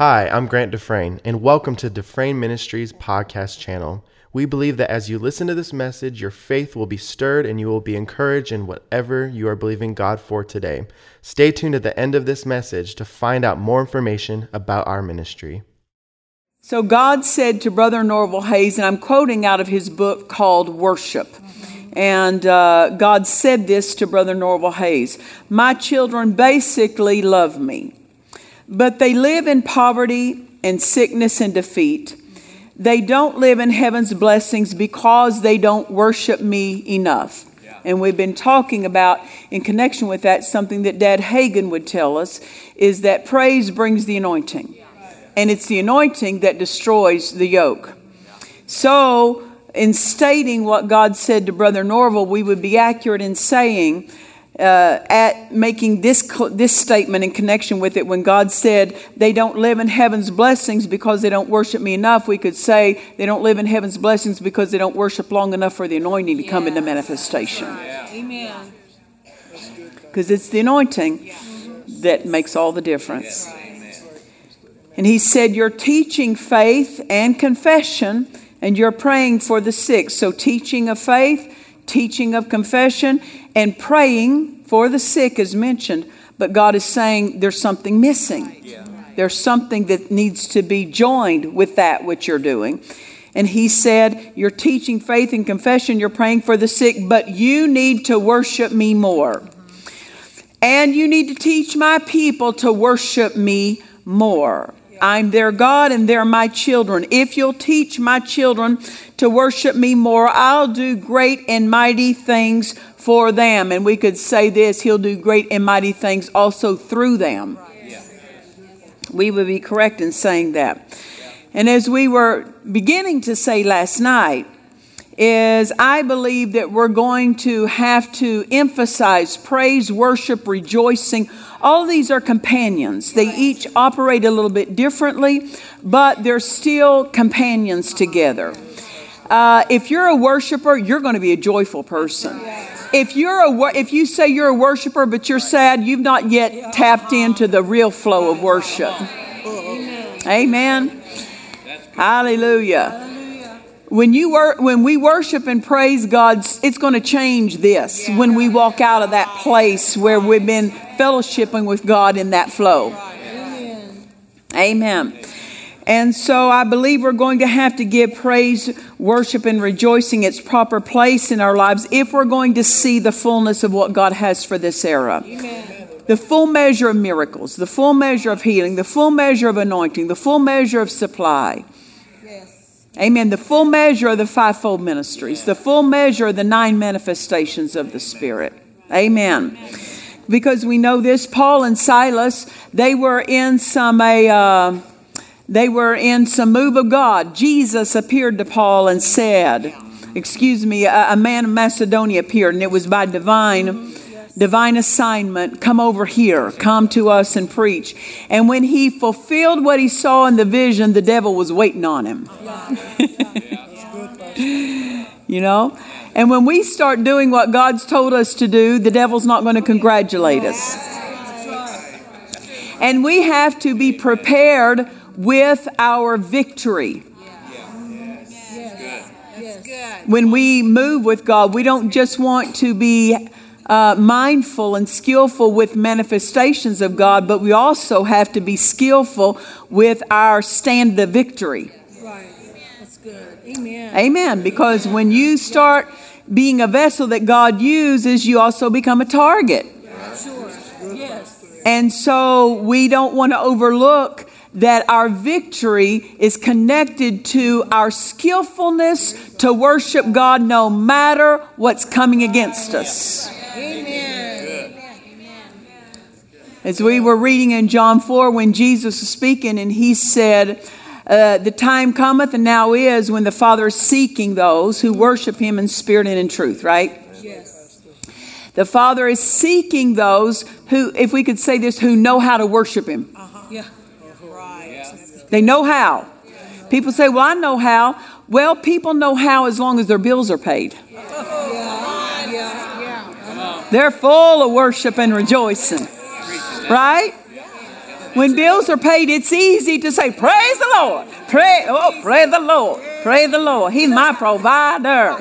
Hi, I'm Grant Dufresne, and welcome to Dufresne Ministries podcast channel. We believe that as you listen to this message, your faith will be stirred and you will be encouraged in whatever you are believing God for today. Stay tuned at the end of this message to find out more information about our ministry. So God said to Brother Norval Hayes, and I'm quoting out of his book called Worship. And uh, God said this to Brother Norval Hayes My children basically love me. But they live in poverty and sickness and defeat. They don't live in heaven's blessings because they don't worship me enough. And we've been talking about, in connection with that, something that Dad Hagin would tell us is that praise brings the anointing. And it's the anointing that destroys the yoke. So, in stating what God said to Brother Norval, we would be accurate in saying uh, at making this, this statement in connection with it when God said they don't live in heaven's blessings because they don't worship me enough, we could say they don't live in heaven's blessings because they don't worship long enough for the anointing to come into manifestation. Amen. Because it's the anointing that makes all the difference. And he said, You're teaching faith and confession, and you're praying for the sick. So, teaching of faith, teaching of confession, and praying for the sick is mentioned, but God is saying there's something missing. There's something that needs to be joined with that which you're doing. And he said, You're teaching faith and confession, you're praying for the sick, but you need to worship me more. And you need to teach my people to worship me more. I'm their God and they're my children. If you'll teach my children to worship me more, I'll do great and mighty things for them. And we could say this He'll do great and mighty things also through them. We would be correct in saying that. And as we were beginning to say last night, is I believe that we're going to have to emphasize praise, worship, rejoicing. All these are companions. They each operate a little bit differently, but they're still companions together. Uh, if you're a worshiper, you're going to be a joyful person. If you're a if you say you're a worshiper but you're sad, you've not yet tapped into the real flow of worship. Amen. Hallelujah. When you wor- when we worship and praise God, it's going to change this when we walk out of that place where we've been fellowshipping with God in that flow. Amen. And so I believe we're going to have to give praise, worship, and rejoicing its proper place in our lives if we're going to see the fullness of what God has for this era. Amen. The full measure of miracles, the full measure of healing, the full measure of anointing, the full measure of supply. Amen. The full measure of the fivefold ministries, the full measure of the nine manifestations of the Spirit. Amen. Because we know this, Paul and Silas, they were in some a. Uh, they were in some move of God. Jesus appeared to Paul and said, Excuse me, a, a man of Macedonia appeared, and it was by divine divine assignment come over here come to us and preach. And when he fulfilled what he saw in the vision the devil was waiting on him. You know? And when we start doing what god's told us to do the devil's not going to congratulate us. And we have to be prepared with our victory. When we move with God, we don't just want to be uh, mindful and skillful with manifestations of God, but we also have to be skillful with our stand of victory. Right. That's good. Amen. Amen. Because when you start being a vessel that God uses, you also become a target. Sure. Yes. And so we don't want to overlook that our victory is connected to our skillfulness to worship God no matter what's coming against us. Amen. As we were reading in John 4 when Jesus was speaking, and he said, uh, The time cometh and now is when the Father is seeking those who worship him in spirit and in truth, right? Yes. The Father is seeking those who, if we could say this, who know how to worship him. Uh-huh. Yeah. They know how. People say, Well, I know how. Well, people know how as long as their bills are paid. They're full of worship and rejoicing. Right? When bills are paid, it's easy to say, Praise the Lord. Pray, oh, praise the Lord. Praise the Lord. He's my provider.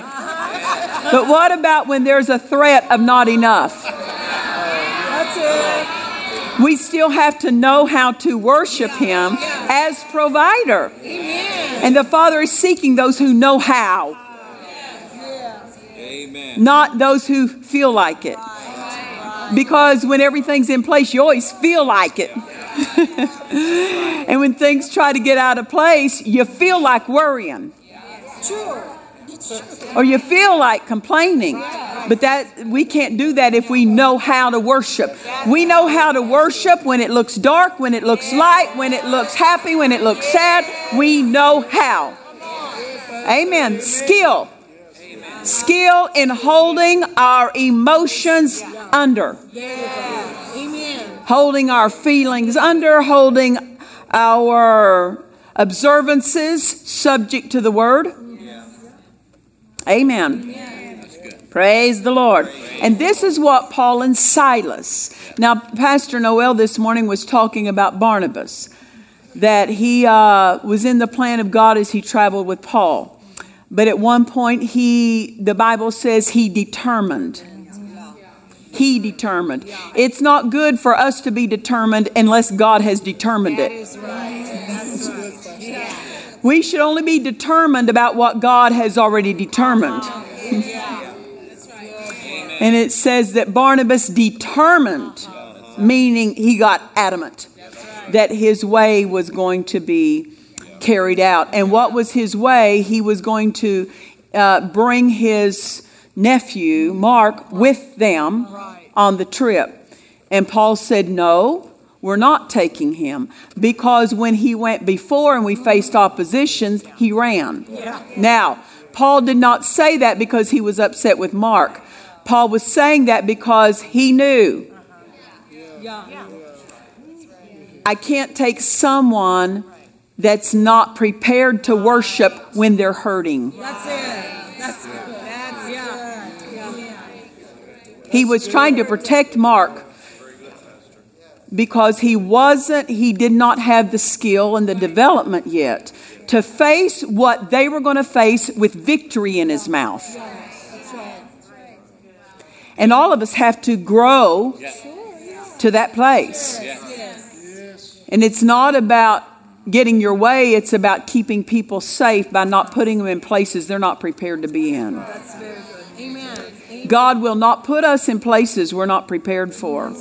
But what about when there's a threat of not enough? That's it. We still have to know how to worship Him as provider. And the Father is seeking those who know how, not those who feel like it. Because when everything's in place, you always feel like it. and when things try to get out of place, you feel like worrying. Or you feel like complaining. But that we can't do that if we know how to worship. We know how to worship when it looks dark, when it looks light, when it looks happy, when it looks sad. We know how. Amen. Skill. Skill in holding our emotions under. Holding our feelings under, holding our observances subject to the word. Amen. Praise the Lord. And this is what Paul and Silas. Now, Pastor Noel this morning was talking about Barnabas, that he uh, was in the plan of God as he traveled with Paul. But at one point, he, the Bible says, he determined. He determined. It's not good for us to be determined unless God has determined it. We should only be determined about what God has already determined. And it says that Barnabas determined, meaning he got adamant that his way was going to be carried out. And what was his way? He was going to uh, bring his nephew, Mark, with them on the trip. And Paul said, No, we're not taking him. Because when he went before and we faced oppositions, he ran. Yeah. Now, Paul did not say that because he was upset with Mark. Paul was saying that because he knew. I can't take someone that's not prepared to worship when they're hurting. That's it. That's good. That's, yeah. He was trying to protect Mark because he wasn't, he did not have the skill and the development yet to face what they were going to face with victory in his mouth. And all of us have to grow to that place. And it's not about getting your way, it's about keeping people safe by not putting them in places they're not prepared to be in. God will not put us in places we're not prepared for.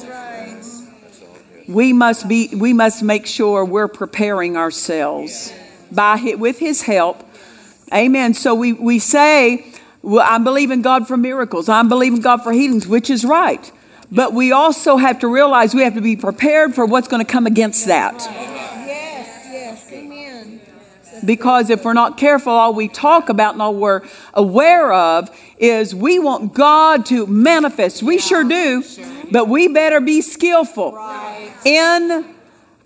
We must be we must make sure we're preparing ourselves by with his help. Amen. So we, we say well, I'm believing God for miracles. I'm believing God for healings, which is right. But we also have to realize we have to be prepared for what's going to come against that. Because if we're not careful, all we talk about and all we're aware of is we want God to manifest. We sure do, but we better be skillful in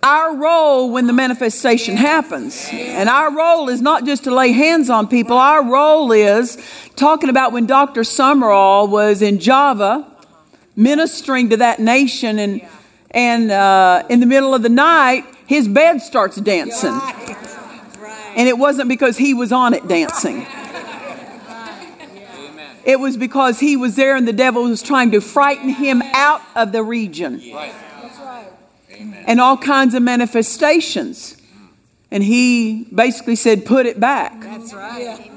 our role when the manifestation happens. And our role is not just to lay hands on people, our role is talking about when Dr. Sumrall was in Java ministering to that nation, and, and uh, in the middle of the night, his bed starts dancing. And it wasn't because he was on it dancing. It was because he was there and the devil was trying to frighten him out of the region and all kinds of manifestations. And he basically said, Put it back. That's right.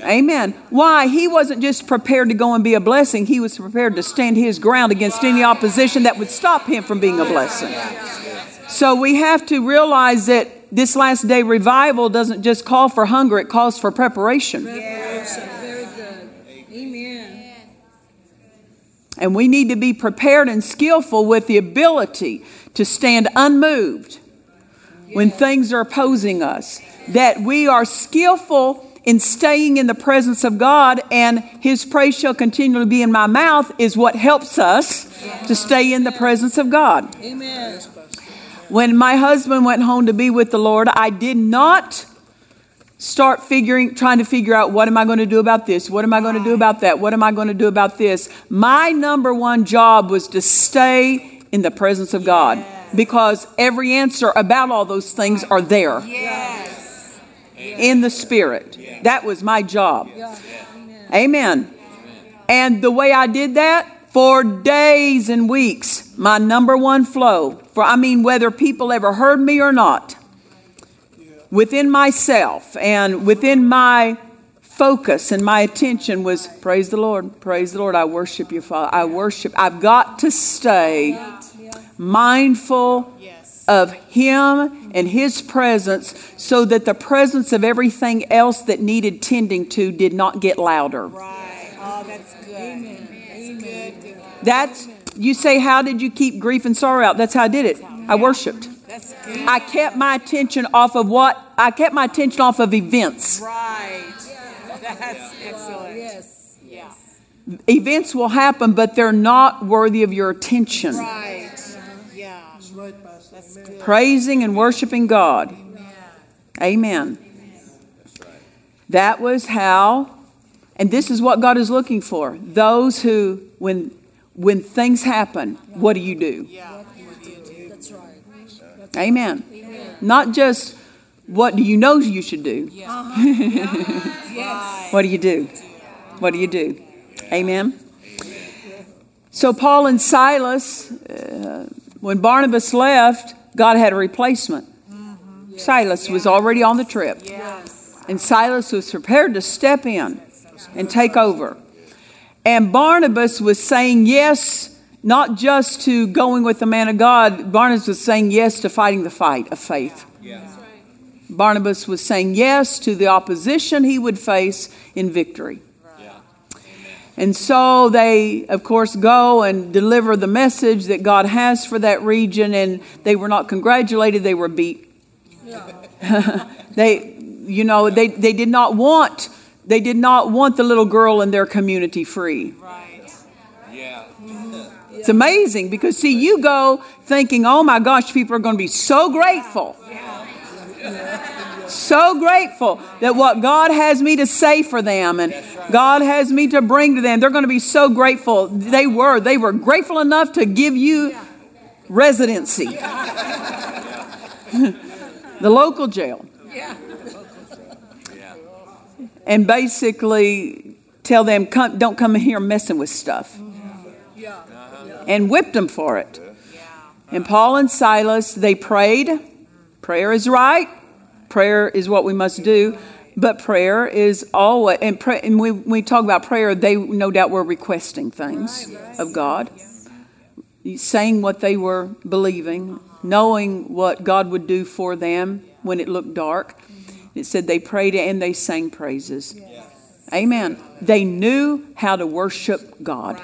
Amen. Why? He wasn't just prepared to go and be a blessing, he was prepared to stand his ground against any opposition that would stop him from being a blessing. So we have to realize that this last day revival doesn't just call for hunger, it calls for preparation. Very good. Amen. And we need to be prepared and skillful with the ability to stand unmoved when things are opposing us, that we are skillful in staying in the presence of God, and His praise shall continually be in my mouth, is what helps us to stay in the presence of God. Amen. When my husband went home to be with the Lord, I did not start figuring, trying to figure out what am I going to do about this? What am I going to do about that? What am I going to do about this? My number one job was to stay in the presence of God. because every answer about all those things are there Yes. in the spirit. That was my job. Amen. And the way I did that for days and weeks, my number one flow, for I mean, whether people ever heard me or not, within myself and within my focus and my attention was praise the Lord, praise the Lord. I worship you, Father. I worship. I've got to stay mindful of Him and His presence so that the presence of everything else that needed tending to did not get louder. Right. Oh, that's good. Amen. That's good. good. That's, you say, how did you keep grief and sorrow out? That's how I did it. I worshiped. That's good. I kept my attention off of what? I kept my attention off of events. Right. That's excellent. Yes. Yeah. Events will happen, but they're not worthy of your attention. Right. Yeah. That's good. Praising and worshiping God. Amen. That was how, and this is what God is looking for. Those who, when when things happen, what do you do? Yeah. That's right. Amen. Not just what do you know you should do. Yes. What do you do? What do you do? Amen. So Paul and Silas, uh, when Barnabas left, God had a replacement. Silas was already on the trip. Yes. And Silas was prepared to step in and take over. And Barnabas was saying yes, not just to going with the man of God, Barnabas was saying yes to fighting the fight of faith. Barnabas was saying yes to the opposition he would face in victory. And so they, of course, go and deliver the message that God has for that region, and they were not congratulated, they were beat. they, you know, they, they did not want, they did not want the little girl in their community free. Right. Yeah. Mm-hmm. It's amazing because, see, you go thinking, oh my gosh, people are going to be so grateful. So grateful that what God has me to say for them and God has me to bring to them, they're going to be so grateful. They were. They were grateful enough to give you residency. the local jail. And basically tell them, come, don't come in here messing with stuff and whipped them for it. And Paul and Silas, they prayed. Prayer is right. Prayer is what we must do. But prayer is always, and, pray, and we, when we talk about prayer, they no doubt were requesting things of God, saying what they were believing, knowing what God would do for them when it looked dark. It said they prayed and they sang praises. Amen. They knew how to worship God.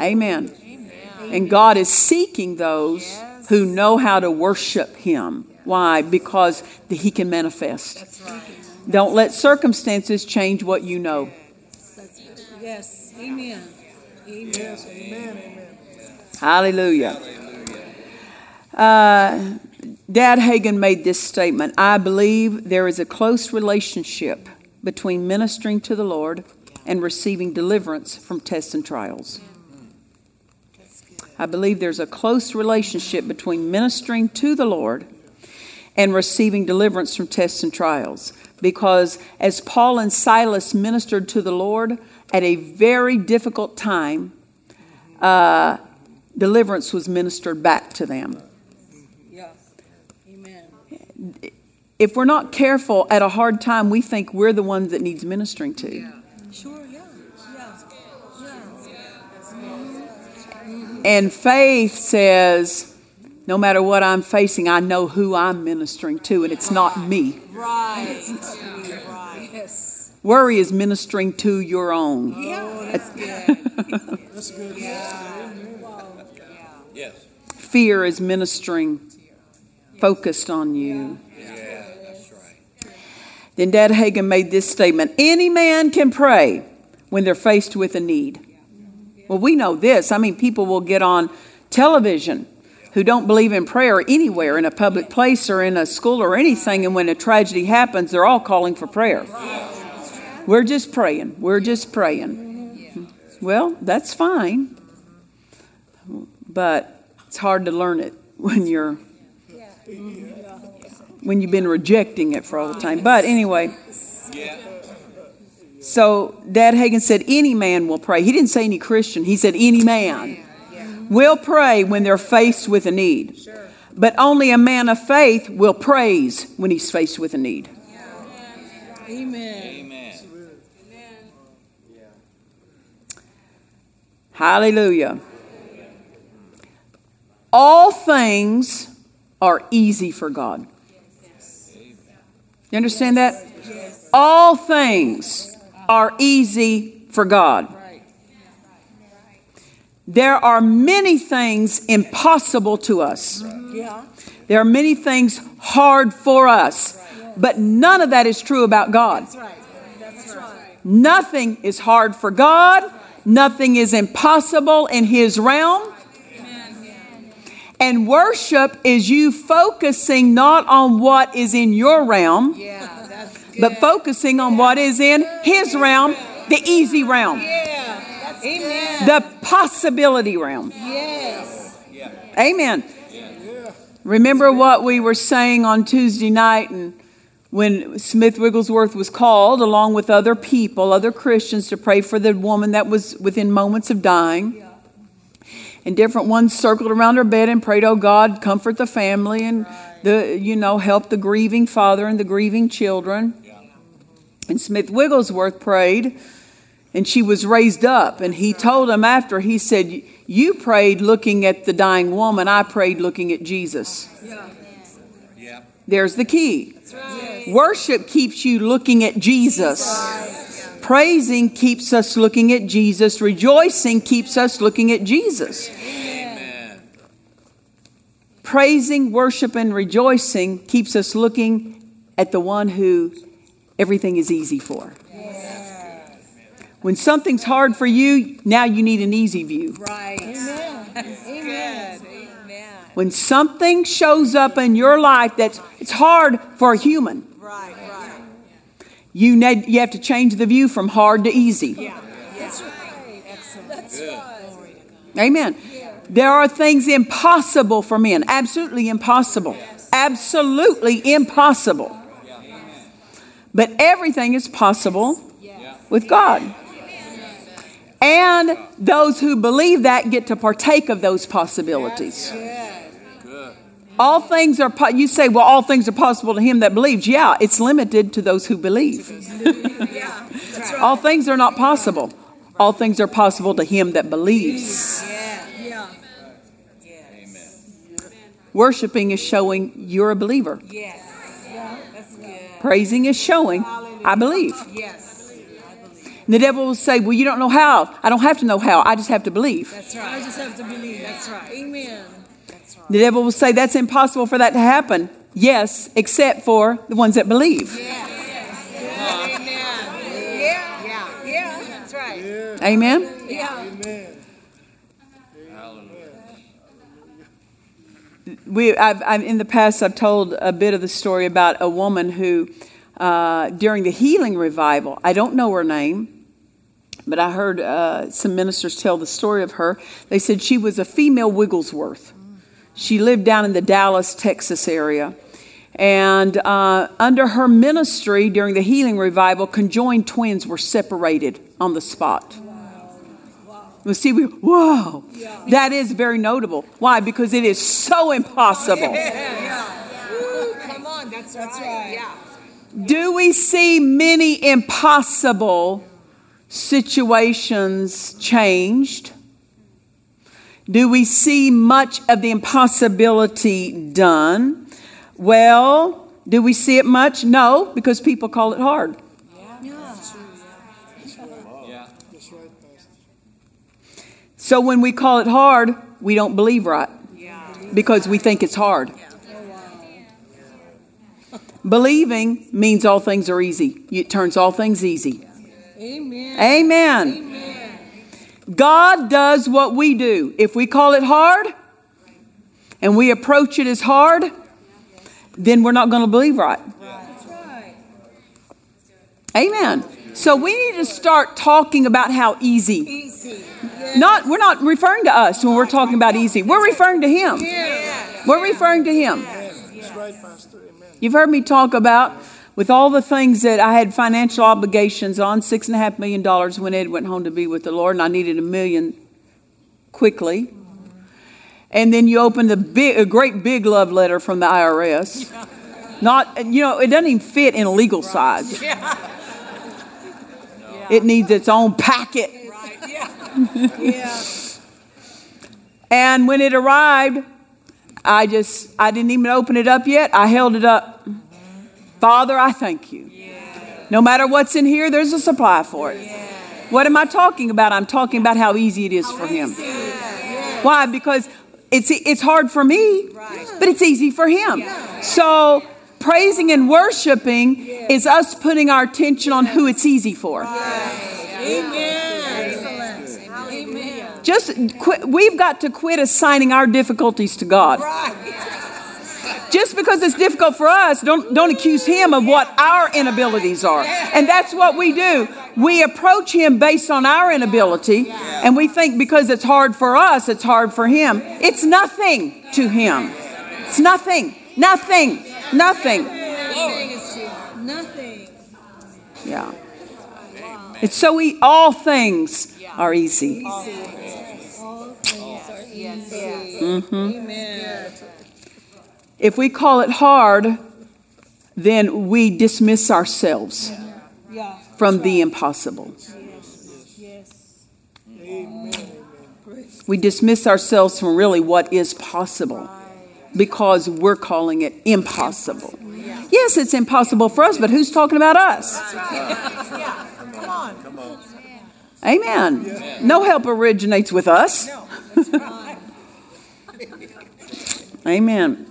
Amen. Amen. And God is seeking those who know how to worship Him. Why? Because He can manifest. Don't let circumstances change what you know. Yes. Amen. Amen. Hallelujah. Uh, Dad Hagin made this statement I believe there is a close relationship between ministering to the Lord and receiving deliverance from tests and trials. I believe there's a close relationship between ministering to the Lord and receiving deliverance from tests and trials. Because as Paul and Silas ministered to the Lord at a very difficult time, uh, deliverance was ministered back to them. Yeah. Amen. If we're not careful at a hard time, we think we're the ones that needs ministering to. Sure. Yeah. Yeah. Yeah. And faith says, no matter what I'm facing, I know who I'm ministering to, and it's not me. Right. Right. Yes. Worry is ministering to your own. Yeah. Oh, that's good. That's good. Yeah. Fear is ministering focused on you. Then Dad Hagin made this statement Any man can pray when they're faced with a need. Well, we know this. I mean, people will get on television who don't believe in prayer anywhere in a public place or in a school or anything, and when a tragedy happens, they're all calling for prayer. We're just praying. We're just praying. Well, that's fine. But It's hard to learn it when you're when you've been rejecting it for all the time. But anyway. So Dad Hagin said any man will pray. He didn't say any Christian. He said any man will pray when they're faced with a need. But only a man of faith will praise when he's faced with a need. Amen. Amen. Hallelujah. All things are easy for God. You understand that? All things are easy for God. There are many things impossible to us. There are many things hard for us. But none of that is true about God. That's right. That's right. Nothing is hard for God. Nothing is impossible in His realm. And worship is you focusing not on what is in your realm, Yeah. But focusing on what is in His realm, the easy realm, yeah. The possibility realm. Yes. Amen. Remember what we were saying on Tuesday night and when Smith Wigglesworth was called, along with other people, other Christians, to pray for the woman that was within moments of dying. And different ones circled around her bed and prayed, Oh God, comfort the family and the you know, help the grieving father and the grieving children. And Smith Wigglesworth prayed, and she was raised up. And he told him after, he said, You prayed looking at the dying woman, I prayed looking at Jesus. Yeah. There's the key. Worship keeps you looking at Jesus. Praising keeps us looking at Jesus. Rejoicing keeps us looking at Jesus. Praising, worship, and rejoicing keeps us looking at the one who everything is easy for. When something's hard for you, now you need an easy view. Right. Amen. Amen. Amen. When something shows up in your life that's it's hard for a human. You need, you have to change the view from hard to easy. Yeah. That's right. Excellent. That's right. Amen. There are things impossible for men, absolutely impossible. Absolutely impossible. But everything is possible with God. And those who believe that get to partake of those possibilities. All things are, po- you say, well, all things are possible to him that believes. Yeah, it's limited to those who believe. Yeah. Right. All things are not possible. All things are possible to him that believes. Yeah. Yeah. Worshiping is showing you're a believer. Yes. That's good. Praising is showing I believe. Yes. And the devil will say, Well, you don't know how. I don't have to know how. I just have to believe. That's right. I just have to believe. That's right. Amen. The devil will say, That's impossible for that to happen. Yes, except for the ones that believe. Amen. Yeah. Yeah. Yeah. That's right. Amen. Yeah. we I've, I've, in the past I've told a bit of the story about a woman who uh, during the healing revival I don't know her name but I heard uh, some ministers tell the story of her they said she was a female Wigglesworth she lived down in the Dallas Texas area and uh, under her ministry during the healing revival conjoined twins were separated on the spot well, see, we, whoa, that is very notable. Why? Because it is so impossible. Ooh, come on. That's, right. Yeah. Do we see many impossible situations changed? Do we see much of the impossibility done? Well, do we see it much? No, because people call it hard. So when we call it hard, we don't believe right because we think it's hard. Believing means all things are easy. It turns all things easy. Amen. Amen. God does what we do. If we call it hard and we approach it as hard, then we're not going to believe right. Amen. So we need to start talking about how easy. Easy. Not we're not referring to us when we're talking about easy. We're referring to him. We're referring to him. That's right, Pastor. Amen. You've heard me talk about with all the things that I had financial obligations on, six and a half million dollars when Ed went home to be with the Lord, and I needed a million quickly. And then you open a big, a great big love letter from the IRS. Not, you know, it doesn't even fit in a legal size. It needs its own packet. Yeah. And when it arrived, I just, I didn't even open it up yet. I held it up. Father, I thank you. No matter what's in here, there's a supply for it. What am I talking about? I'm talking about how easy it is for him. Why? Because it's, it's hard for me, but it's easy for him. So, praising and worshiping is us putting our attention on who it's easy for. Amen. Just quit, we've got to quit assigning our difficulties to God. Just because it's difficult for us, don't don't accuse him of what our inabilities are. And that's what we do. We approach him based on our inability, and we think because it's hard for us, it's hard for him. It's nothing to him. It's nothing. Nothing. Nothing. Nothing. Yeah. It's so e- all things are easy. All things are easy. Mm-hmm. Amen. If we call it hard, then we dismiss ourselves from the impossible. We dismiss ourselves from really what is possible because we're calling it impossible. Yes, it's impossible for us, but who's talking about us? Amen. No help originates with us. Amen.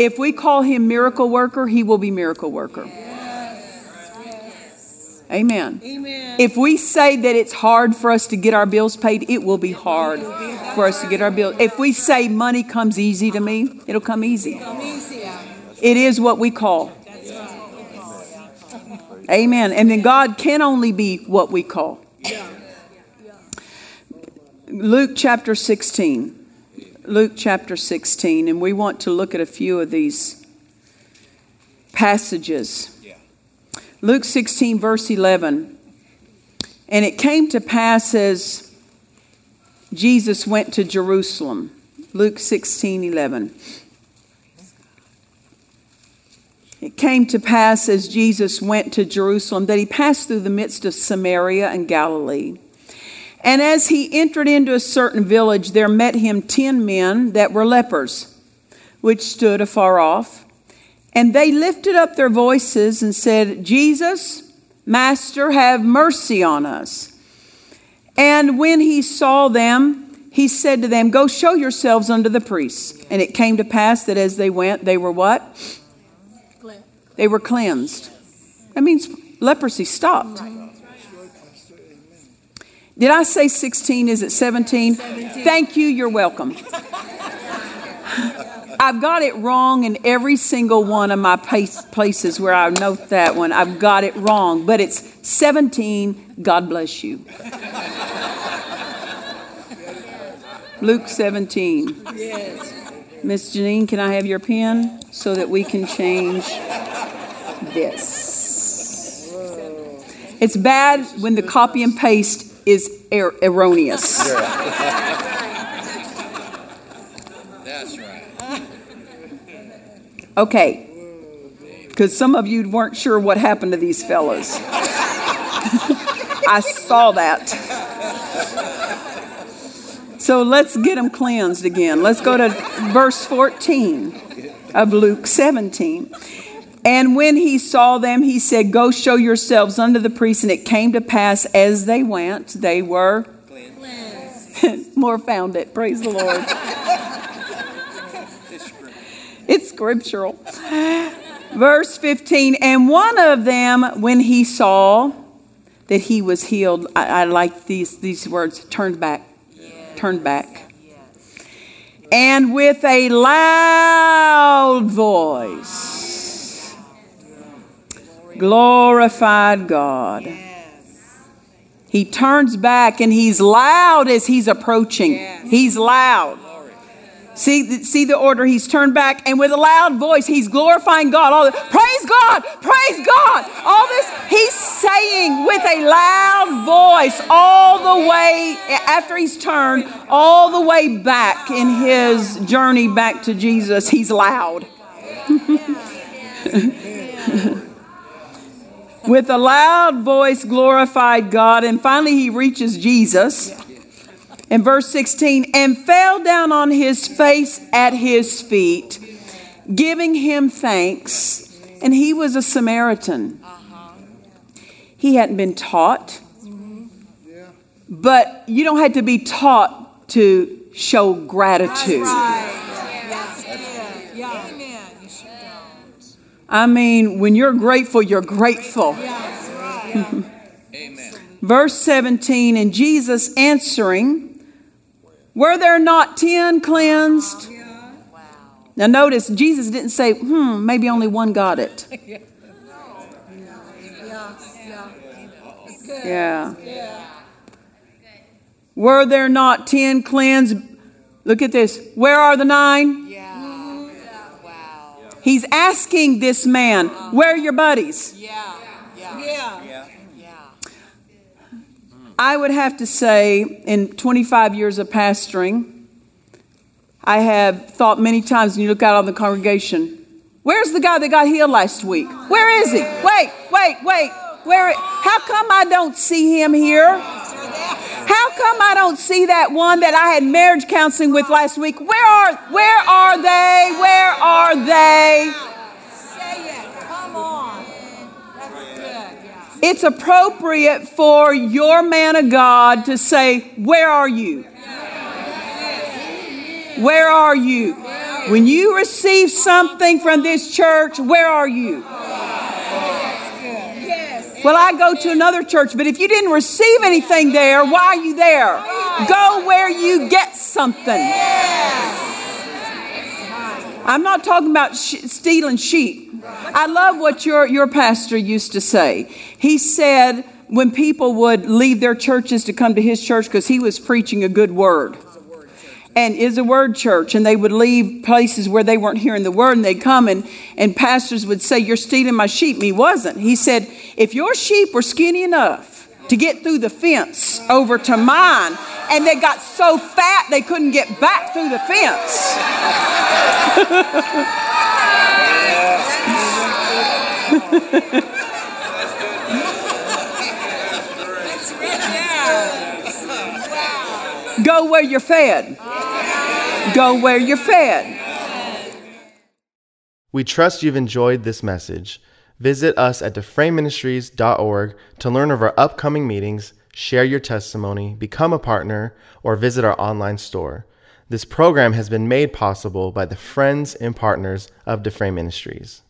If we call him miracle worker, he will be miracle worker. Amen. Amen. If we say that it's hard for us to get our bills paid, it will be hard for us to get our bills. If we say money comes easy to me, it'll come easy. Easy. It is what we call. Amen. And then God can only be what we call. Luke chapter 16. Luke chapter 16. And we want to look at a few of these passages. Yeah. Luke 16, verse 11. And it came to pass as Jesus went to Jerusalem. Luke 16, 11. It came to pass as Jesus went to Jerusalem that he passed through the midst of Samaria and Galilee. And as he entered into a certain village, there met him ten men that were lepers, which stood afar off. And they lifted up their voices and said, Jesus, Master, have mercy on us. And when he saw them, he said to them, Go show yourselves unto the priests. And it came to pass that as they went, they were what? They were cleansed. That means leprosy stopped. Did I say 16? Is it 17? Thank you. You're welcome. I've got it wrong in every single one of my places where I note that one. I've got it wrong, but it's 17. God bless you. Luke 17. Yes. Miss Janine, can I have your pen so that we can change this? It's bad when the copy and paste is er- erroneous. That's right. Okay. Because some of you weren't sure what happened to these fellas. I saw that. So let's get them cleansed again. Let's go to verse 14 of Luke 17. And when he saw them, he said, Go show yourselves unto the priests. And it came to pass as they went, they were more found it. Praise the Lord. It's scriptural. Verse 15, and one of them, when he saw that he was healed, I, I like these, these words, turned back. Turned back. And with a loud voice glorified God. He turns back and he's loud as he's approaching. He's loud. See, see the order. He's turned back and with a loud voice, he's glorifying God. All the, praise God, praise God. All this he's saying with a loud voice all the way after he's turned all the way back in his journey back to Jesus. He's loud. with a loud voice glorified God and finally he reaches Jesus in verse 16, and fell down on his face at his feet, giving him thanks. And he was a Samaritan. He hadn't been taught, but you don't have to be taught to show gratitude. I mean, when you're grateful, you're grateful. Verse 17, and Jesus answering, were there not ten cleansed? Now, notice Jesus didn't say, hmm, maybe only one got it. Yeah. Were there not ten cleansed? Look at this. Where are the nine? He's asking this man, where are your buddies? Yeah. Yeah. Yeah. Yeah. I would have to say, in 25 years of pastoring, I have thought many times when you look out on the congregation, where's the guy that got healed last week? Where is he? Wait, wait, wait. Where? How come I don't see him here? How come I don't see that one that I had marriage counseling with last week? Where are where are they? Where are they? Say it. Come on. That's good. It's appropriate for your man of God to say, Where are you? Where are you? When you receive something from this church, where are you? Well, I go to another church, but if you didn't receive anything there, why are you there? Go where you get something. I'm not talking about sh- stealing sheep. I love what your, your pastor used to say. He said when people would leave their churches to come to his church because he was preaching a good word and is a word church. And they would leave places where they weren't hearing the word and they'd come and, and pastors would say you're stealing my sheep. And he wasn't. He said if your sheep were skinny enough to get through the fence over to mine and they got so fat they couldn't get back through the fence Go where you're fed. Go where you're fed. We trust you've enjoyed this message. Visit us at dufresneministries.org to learn of our upcoming meetings, share your testimony, become a partner, or visit our online store. This program has been made possible by the friends and partners of Dufresne Ministries.